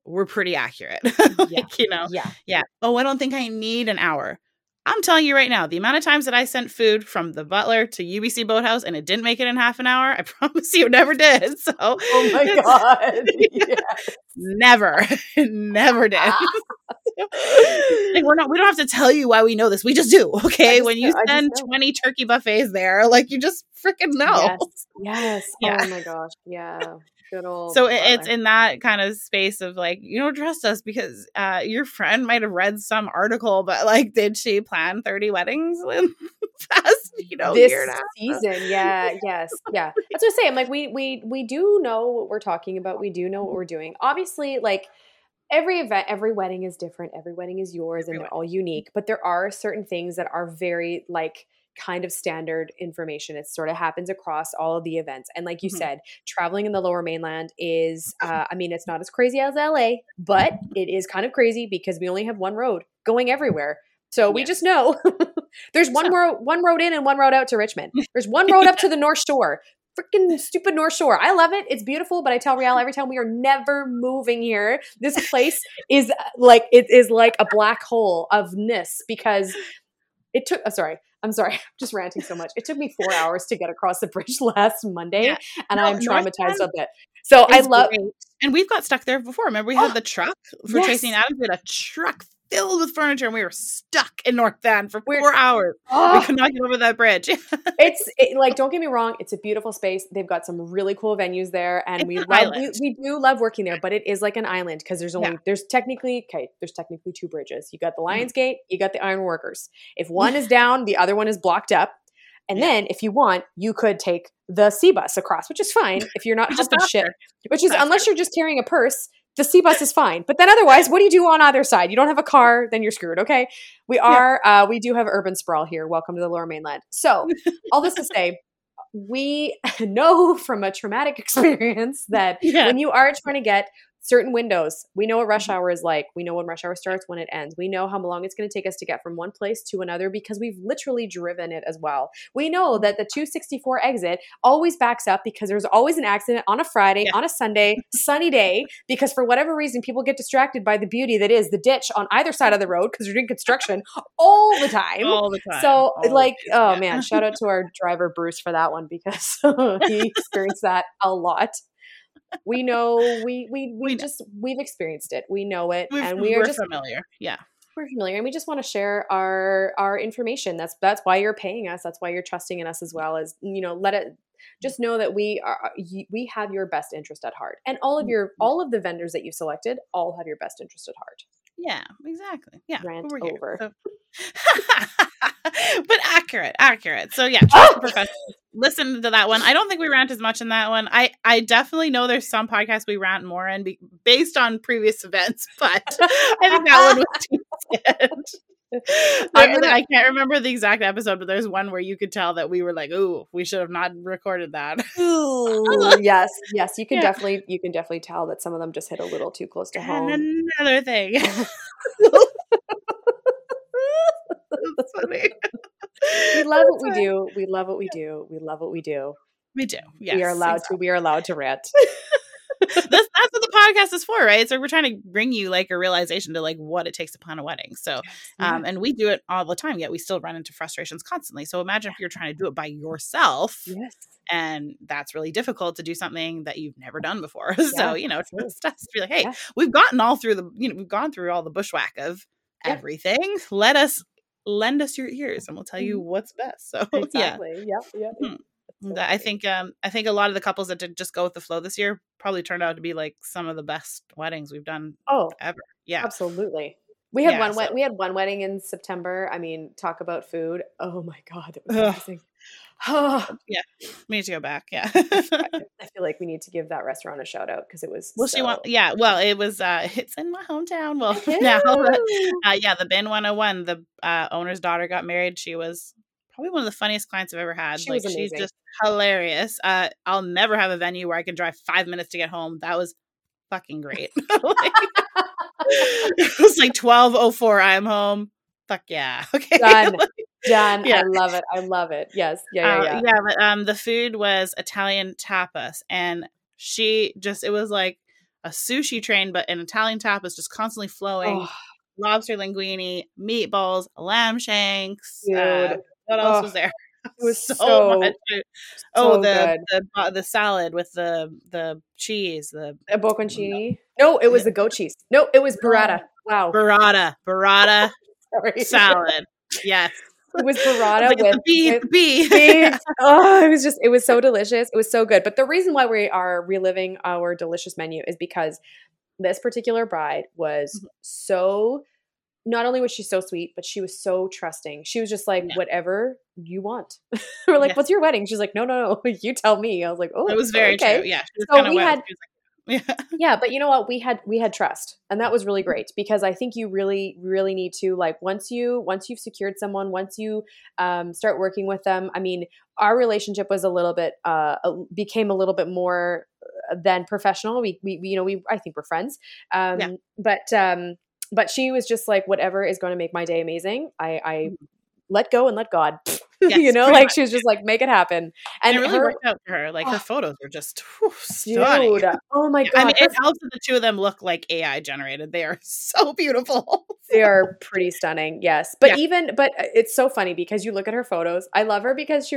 we're pretty accurate. [laughs] like, yeah. you know, yeah, yeah. Oh, I don't think I need an hour. I'm telling you right now, the amount of times that I sent food from the butler to UBC Boathouse and it didn't make it in half an hour, I [laughs] promise you, never did. So, oh my god, [laughs] yes. never, never did. like we're not, we don't have to tell you why we know this. We just do. Okay, just when you send 20 turkey buffets there, like you just freaking know. Yes. yes. Yeah. Oh my gosh. Yeah. Good old. So it's in that kind of space of like, you don't trust us because uh, your friend might have read some article, but like, did she plan 30 weddings in [laughs] past, you know, this season? Yeah. yes. Yeah. [laughs] That's what I say. I'm saying. Like, we, we, we do know what we're talking about. We do know what we're doing. Obviously, like, every event every wedding is different every wedding is yours every and they're all unique but there are certain things that are very like kind of standard information. It sort of happens across all of the events. And like you mm-hmm. said, traveling in the lower mainland is, [laughs] uh, I mean, it's not as crazy as LA, but it is kind of crazy because we only have one road going everywhere. So we yes. just know [laughs] there's one road, one road in and one road out to Richmond. [laughs] There's one road up to the North Shore. Freaking stupid North Shore. I love it. It's beautiful, but I tell Rial every time we are never moving here. This place is like it is like a black hole of ness because It took. Oh, sorry, I'm sorry. [laughs] I'm just ranting so much. It took me four hours to get across the bridge [laughs] last Monday, yeah. and no, I'm traumatized of it. So I love, great. and we've got stuck there before. Remember, we had oh, the truck for yes. Tracy and Adams. We had a truck filled with furniture and we were stuck in North Van for 4 we're, hours. Oh. We could not get over that bridge. [laughs] it's it, like, don't get me wrong, it's a beautiful space. They've got some really cool venues there and it's we love we, we, do love working there, but it is like an island because there's only yeah. there's technically okay, there's technically two bridges. You got the Lions mm-hmm. Gate, you got the Iron Workers. If [laughs] one is down, the other one is blocked up. And yeah. then if you want, you could take the sea bus across, which is fine if you're not [laughs] just a shit. Which is unless you're just carrying a purse the sea bus is fine. But then otherwise, what do you do on either side? You don't have a car, then you're screwed. Okay. We are, yeah. uh, we do have urban sprawl here. Welcome to the lower mainland. So, [laughs] all this to say, we [laughs] know from a traumatic [laughs] experience that yeah. when you are trying to get certain windows. We know what rush mm-hmm. hour is like. We know when rush hour starts, when it ends. We know how long it's going to take us to get from one place to another because we've literally driven it as well. We know that the 264 exit always backs up because there's always an accident on a Friday, yeah. on a Sunday, [laughs] sunny day, because for whatever reason, people get distracted by the beauty that is the ditch on either side of the road because they're doing construction [laughs] all the time. All the time. So, all like, oh man, shout out to [laughs] our driver, Bruce, for that one because he experienced that a lot we know we we we, we just we've experienced it. We know it, We've, and we are just familiar. Yeah, we're familiar, and we just want to share our our information. That's that's why you're paying us. That's why you're trusting in us as well as you know. Let it just know that we are we have your best interest at heart, and all of your mm-hmm. all of the vendors that you've selected all have your best interest at heart. Yeah, exactly. Yeah, rant over. So. [laughs] but accurate, accurate. So yeah, trust oh! Listen to that one. I don't think we rant as much in that one. I I definitely know there's some podcasts we rant more in be, based on previous events, [laughs] but I think that one was too. [laughs] [laughs] Gonna, I can't remember the exact episode, but there's one where you could tell that we were like, "Ooh, we should have not recorded that." [laughs] Ooh, yes, yes, you can yeah. definitely, you can definitely tell that some of them just hit a little too close to home. And another thing, [laughs] That's funny. we love what we do. We love what we do. We love what we do. We do. Yes, we are allowed exactly. to. We are allowed to rant. That's, that's what the podcast is for, right? So we're trying to bring you like a realization to like what it takes to plan a wedding. So, um, and we do it all the time, yet we still run into frustrations constantly. So imagine if you're trying to do it by yourself. Yes. And that's really difficult to do something that you've never done before. [laughs] Yeah, so, you know, it's [laughs] just to be like, hey, yeah. we've gotten all through the, you know, we've gone through all the bushwhack of yeah. everything. Let us lend us your ears and we'll tell you mm-hmm. what's best. [laughs] So exactly. yeah. Yeah. Yeah. Hmm. I think um I think a lot of the couples that did just go with the flow this year probably turned out to be like some of the best weddings we've done oh ever. Yeah. Absolutely. We had yeah, one so. we had one wedding in September. I mean, talk about food. Oh my god, it was amazing. Oh. [sighs] yeah, we need to go back. Yeah, [laughs] I feel like we need to give that restaurant a shout out because it was. Well, so... she want. Yeah, well, it was. uh It's in my hometown. Well, [laughs] now, uh, yeah, the Bin 101. The uh, owner's daughter got married. She was probably one of the funniest clients I've ever had. She like she's just hilarious. Uh, I'll never have a venue where I can drive five minutes to get home. That was fucking great. [laughs] like, it was like twelve oh four. I'm home. Fuck yeah. [laughs] Okay. Done. Done. Yeah. I love it. I love it. Yes. Yeah. Yeah. Uh, yeah. yeah. But um, the food was Italian tapas, and she just it was like a sushi train, but an Italian tapas just constantly flowing. Oh. Lobster linguine, meatballs, lamb shanks. Uh, what else oh. was there? [laughs] It was so, so much. Oh, the, the, uh, the salad with the the cheese, the a bocconcini. No, it was the goat cheese. No, it was burrata. Wow, burrata, burrata [laughs] salad. Yes, it was [laughs] burrata like, with, the bee, the oh, it was just it was so delicious. It was so good. But the reason why we are reliving our delicious menu is because this particular bride was mm-hmm. so not only was she so sweet, but she was so trusting. She was just like, yeah. whatever you want. [laughs] We're like, what's your wedding? She's like, no, no, no, [laughs] you tell me. I was like, oh, it was very okay. true. Yeah. So we had, yeah. [laughs] yeah, but you know what? We had we had trust, and that was really mm-hmm. great because I think you really really need to like once you once you've secured someone, once you um, start working with them. I mean, our relationship was a little bit uh, became a little bit more uh, than professional. We, we, we you know we I think we're friends, um, yeah. but um, but she was just like whatever is going to make my day amazing. I, I mm-hmm. let go and let God. [laughs] Yes, you know, like much. she was just like, make it happen. And, it really her, worked out for her. Like her photos were just whew, stunning. Dude, oh my god! [laughs] I mean, it helps that the two of them look like AI generated. They are [laughs] so beautiful. they are pretty stunning. Yes, but yeah. even but uh, it's so funny because you look at her photos. I love her because she.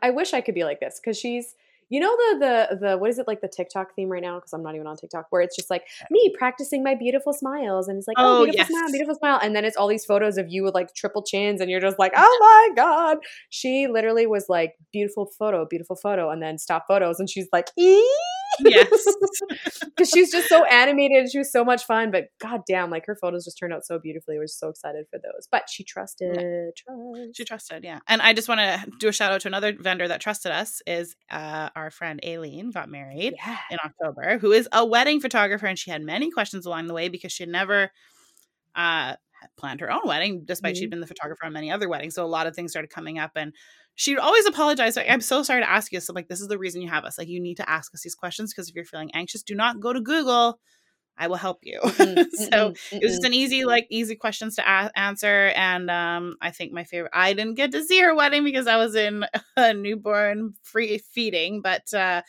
I wish I could be like this because she's you know the the the what is it like the TikTok theme right now? Because I'm not even on TikTok, where it's just like me practicing my beautiful smiles, and it's like oh, oh beautiful yes. smile, beautiful smile, and then it's all these photos of you with like triple chins, and you're just like [laughs] oh my god. She literally was like beautiful photo, beautiful photo, and then stop photos, and she's like ee. Yes, [laughs] because she's just so animated. and She was so much fun, but god damn, like her photos just turned out so beautifully. We're so excited for those. But she trusted, yeah. trust. she trusted, yeah. And I just want to do a shout out to another vendor that trusted us is uh, our friend Aileen got married yeah. in October, who is a wedding photographer, and she had many questions along the way because she had never uh, planned her own wedding, despite mm-hmm. she'd been the photographer on many other weddings. So a lot of things started coming up, and she'd always apologize. Like, I'm so sorry to ask you. So like, this is the reason you have us. Like, you need to ask us these questions because if you're feeling anxious, do not go to Google. I will help you. Mm-hmm, [laughs] so mm-hmm, it was just an easy, like, easy questions to a- answer. And um, I think my favorite, I didn't get to see her wedding because I was in [laughs] a newborn free feeding, but uh,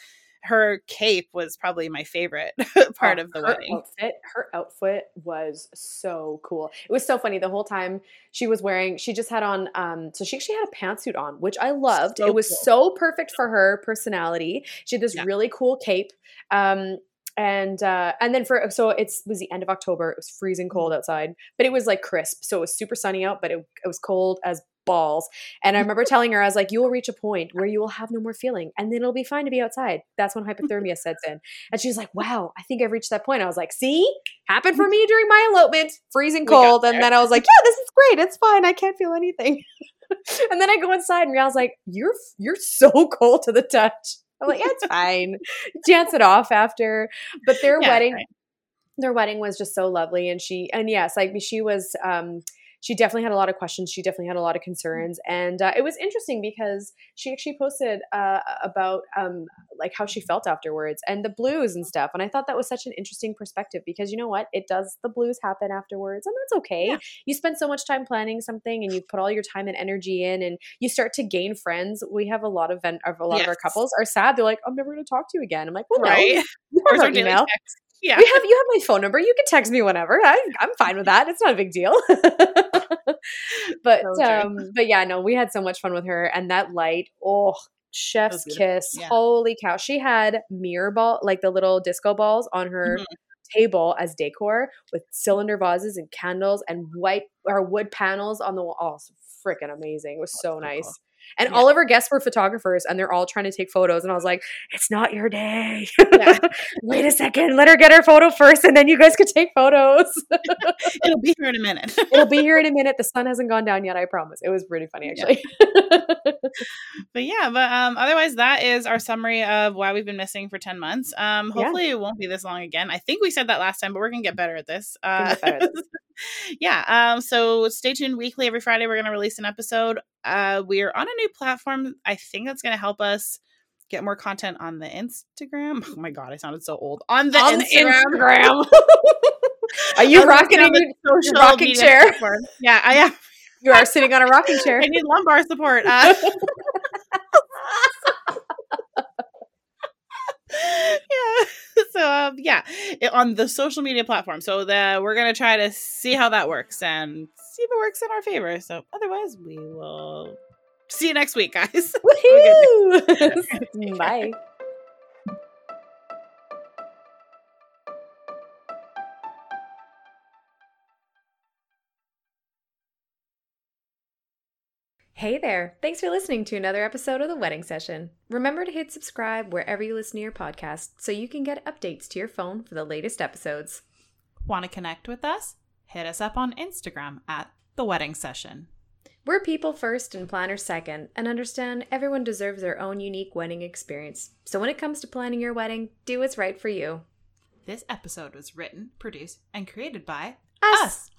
her cape was probably my favorite [laughs] part oh, of the her wedding. Outfit, her outfit was so cool. It was so funny the whole time she was wearing. She just had on. Um, so she actually had a pantsuit on, which I loved. So it was cool. so perfect for her personality. She had this yeah. really cool cape. Um, and uh, and then for so it was the end of October. It was freezing cold mm-hmm. outside, but it was like crisp, so it was super sunny out, but it, it was cold as balls. And I [laughs] remember telling her, I was like, you will reach a point where you will have no more feeling and then it'll be fine to be outside. That's when hypothermia sets in. And she was like, wow, I think I've reached that point. I was like, see, happened for me during my elopement, freezing cold. And then I was like, yeah, this is great. It's fine. I can't feel anything. [laughs] and then I go inside and Rial's like, you're, you're so [laughs] cold to the touch. I'm like, yeah, it's fine. Dance it off after. But their yeah, wedding, right. their wedding was just so lovely. And she, and yes, like she was, um, she definitely had a lot of questions. She definitely had a lot of concerns, and uh, it was interesting because she actually posted uh, about um, like how she felt afterwards and the blues and stuff. And I thought that was such an interesting perspective because you know what, it does the blues happen afterwards, and that's okay. Yeah. You spend so much time planning something, and you put all your time and energy in, and you start to gain friends. We have a lot of ven- a lot yes. of our couples are sad. They're like, I'm never going to talk to you again. I'm like, well, right. no, [laughs] you have our email. Text. Yeah. We have you have my phone number. You can text me whenever. I, am fine with that. It's not a big deal. [laughs] but um, but yeah, no, we had so much fun with her and that light. Oh, chef's kiss. Yeah. Holy cow. She had mirror ball like the little disco balls on her mm-hmm. table as decor with cylinder vases and candles and white or wood panels on the wall. Oh, freaking amazing. It was so, so nice. Cool. And yeah. all of our guests were photographers and they're all trying to take photos. And I was like, it's not your day. Yeah. [laughs] Wait a second. Let her get her photo first and then you guys could take photos. [laughs] It'll be here in a minute. [laughs] It'll be here in a minute. The sun hasn't gone down yet, I promise. It was really funny actually. Yeah. but yeah, but um otherwise that is our summary of why we've been missing for 10 months. Um hopefully it won't be this long again. I think we said that last time, but we're gonna get better at this. Uh, yeah. Um, so stay tuned weekly. Every Friday, we're going to release an episode. Uh, we are on a new platform. I think that's going to help us get more content on the Instagram. [laughs] Oh my God, I sounded so old. On the on Instagram. Instagram. [laughs] are you rocking in your rocking chair? Platform. Yeah, I am. You are sitting on a rocking chair. [laughs] I need lumbar support. Uh, yeah. [laughs] So um, yeah, it, on the social media platform. So the we're gonna try to see how that works and see if it works in our favor. So otherwise, we will see you next week, guys. [laughs] Woohoo! [laughs] Bye. Hey there! Thanks for listening to another episode of The Wedding Session. Remember to hit subscribe wherever you listen to your podcast so you can get updates to your phone for the latest episodes. Want to connect with us? Hit us up on Instagram at The Wedding Session. We're people first and planners second, and understand everyone deserves their own unique wedding experience. So when it comes to planning your wedding, do what's right for you. This episode was written, produced, and created by us. us.